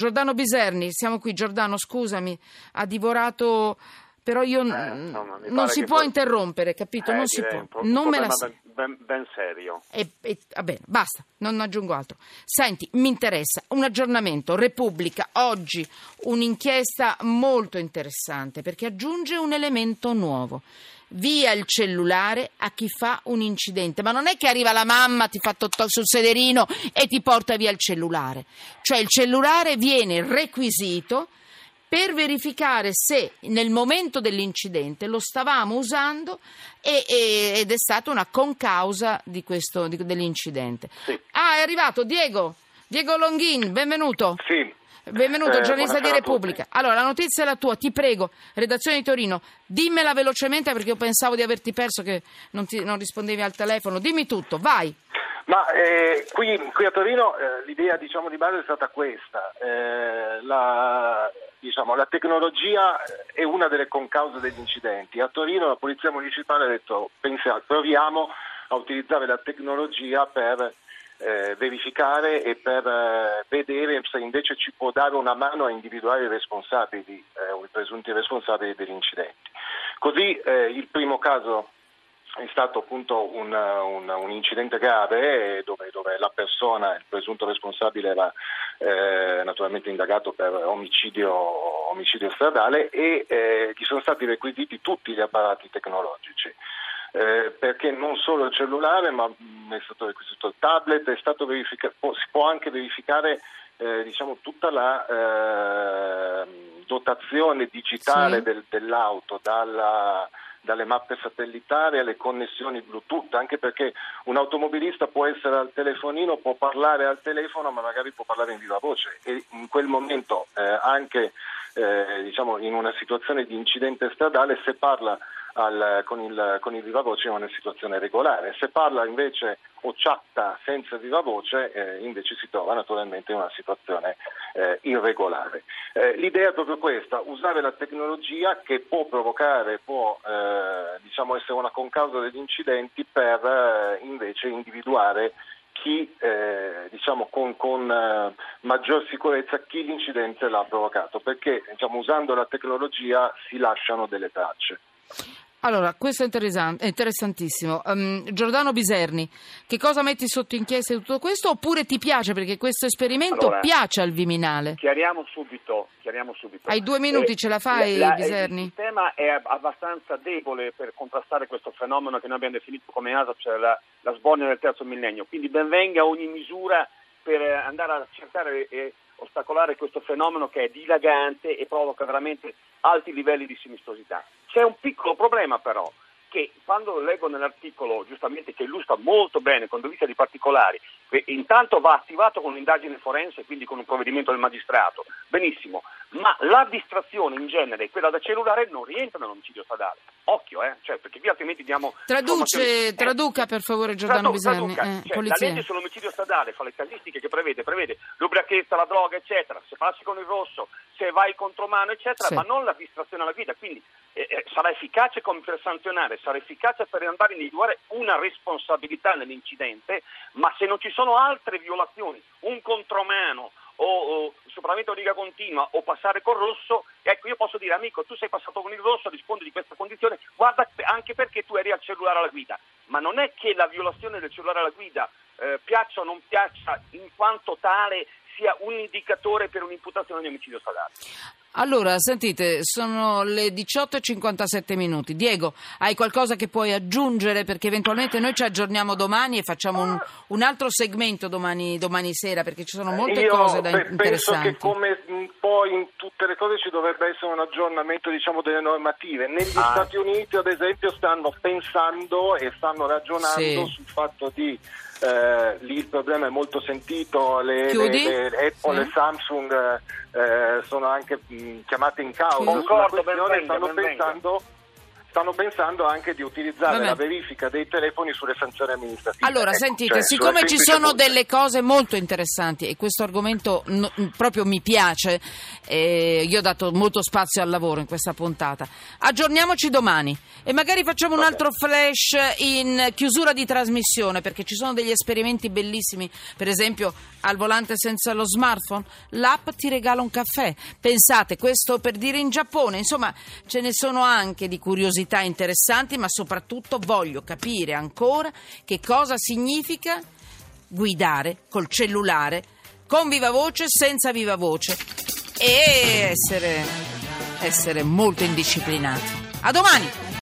Giordano Biserni, siamo qui. Giordano, scusami, ha divorato. Però io Eh, insomma, non si può poi- interrompere, capito? Eh, non si può. un non me la ben, ben- ben serio. e, e- va bene, basta, non aggiungo altro. Senti, mi interessa un aggiornamento. Repubblica, oggi un'inchiesta molto interessante perché aggiunge un elemento nuovo. Via il cellulare a chi fa un incidente, ma non è che arriva la mamma, ti fa totò sul sederino e ti porta via il cellulare. Cioè il cellulare viene requisito per verificare se nel momento dell'incidente lo stavamo usando e- e- ed è stata una concausa di questo, di- dell'incidente. Sì. Ah, è arrivato Diego, Diego Longhin, benvenuto. Sì. Benvenuto, Eh, giornalista di Repubblica. Allora, la notizia è la tua, ti prego, redazione di Torino, dimmela velocemente perché io pensavo di averti perso, che non, ti- non rispondevi al telefono. Dimmi tutto, vai. Ma eh, qui, qui a Torino eh, l'idea diciamo, di base è stata questa. Eh, la, diciamo, la tecnologia è una delle concause degli incidenti. A Torino la Polizia Municipale ha detto pensa, proviamo a utilizzare la tecnologia per eh, verificare e per eh, vedere se invece ci può dare una mano a individuare i responsabili eh, o i presunti responsabili degli incidenti. Così eh, il primo caso è stato appunto un, un- un incidente grave eh, dove, dove la persona, il presunto responsabile era eh, naturalmente indagato per omicidio, omicidio stradale e gli sono stati requisiti tutti gli apparati tecnologici. Eh, perché non solo il cellulare, ma mh, è stato requisito il tablet, è stato verifica- può- si può anche verificare eh, diciamo, tutta la eh, dotazione digitale Sì. del- dell'auto, dalla, dalle mappe satellitari alle connessioni Bluetooth, anche perché un automobilista può essere al telefonino, può parlare al telefono, ma magari può parlare in viva voce e in quel momento eh, anche eh, diciamo, in una situazione di incidente stradale se parla al- con, il, con il viva voce è una situazione regolare, se parla invece o chatta senza viva voce eh, invece si trova naturalmente in una situazione eh, irregolare. Eh, l'idea è proprio questa, usare la tecnologia che può provocare, può eh, diciamo essere una concausa degli incidenti per eh, invece individuare chi eh, diciamo con, con eh, maggior sicurezza chi l'incidente l'ha provocato, perché diciamo, usando la tecnologia si lasciano delle tracce. Allora, questo è interessan- è interessantissimo. Ehm, Giordano Biserni, che cosa metti sotto inchiesta di tutto questo? Oppure ti piace perché questo esperimento Allora, piace al Viminale? Chiariamo subito, chiariamo subito. Hai due minuti, ce la fai, la- Biserni? Il sistema è abbastanza debole per contrastare questo fenomeno che noi abbiamo definito come ASA, cioè la, la sbornia del terzo millennio. Quindi benvenga ogni misura per eh, andare a cercare e ostacolare questo fenomeno che è dilagante e provoca veramente alti livelli di sinistosità. C'è un piccolo problema però, che quando leggo nell'articolo giustamente che illustra molto bene con dovizia di particolari, intanto va attivato con un'indagine forense, quindi con un provvedimento del magistrato, benissimo, ma la distrazione in genere, quella da cellulare, non rientra nell'omicidio stradale. Occhio, eh, cioè, perché qui altrimenti diamo... Traduce, eh, traduca per favore Giordano Tradu- traduca. Eh, Cioè, la legge sull'omicidio stradale fa le casistiche che prevede, prevede l'ubriachezza, la droga, eccetera, se passi con il rosso, se vai contromano, eccetera, Sì. ma non la distrazione alla guida. Quindi eh, eh, sarà efficace come per sanzionare, sarà efficace per andare a individuare una responsabilità nell'incidente, ma se non ci sono altre violazioni, un contromano o, o sopravvento riga continua o passare col rosso, ecco io posso dire amico tu sei passato con il rosso, rispondi di questa condizione, guarda anche perché tu eri al cellulare alla guida, ma non è che la violazione del cellulare alla guida eh, piaccia o non piaccia in quanto tale sia un indicatore per un'imputazione di omicidio stradale. Allora, sentite, sono le 18.57 minuti. Diego, hai qualcosa che puoi aggiungere? Perché eventualmente noi ci aggiorniamo domani e facciamo un, un altro segmento domani, domani sera, perché ci sono molte Io cose da pe- penso interessanti. che come un po' in tutte le cose ci dovrebbe essere un aggiornamento diciamo, delle normative. Negli Ah. Stati Uniti ad esempio stanno pensando e stanno ragionando Sì. sul fatto di eh, lì il problema è molto sentito, le, le- le- le Apple Sì. e Samsung eh, sono anche mh, chiamate in causa Chiudi? sulla Concordo, questione, stanno pensando stanno pensando anche di utilizzare Vabbè. la verifica dei telefoni sulle sanzioni amministrative. Allora, Ecco, sentite, cioè, siccome ci sono multe. delle cose molto interessanti e questo argomento no- proprio mi piace, eh, io ho dato molto spazio al lavoro in questa puntata, aggiorniamoci domani e magari facciamo un altro flash in chiusura di trasmissione perché ci sono degli esperimenti bellissimi, per esempio al volante senza lo smartphone, l'app ti regala un caffè. Pensate, questo per dire in Giappone, insomma, ce ne sono anche di curiosità interessanti, ma soprattutto voglio capire ancora che cosa significa guidare col cellulare con viva voce, senza viva voce e essere, essere molto indisciplinati. A domani!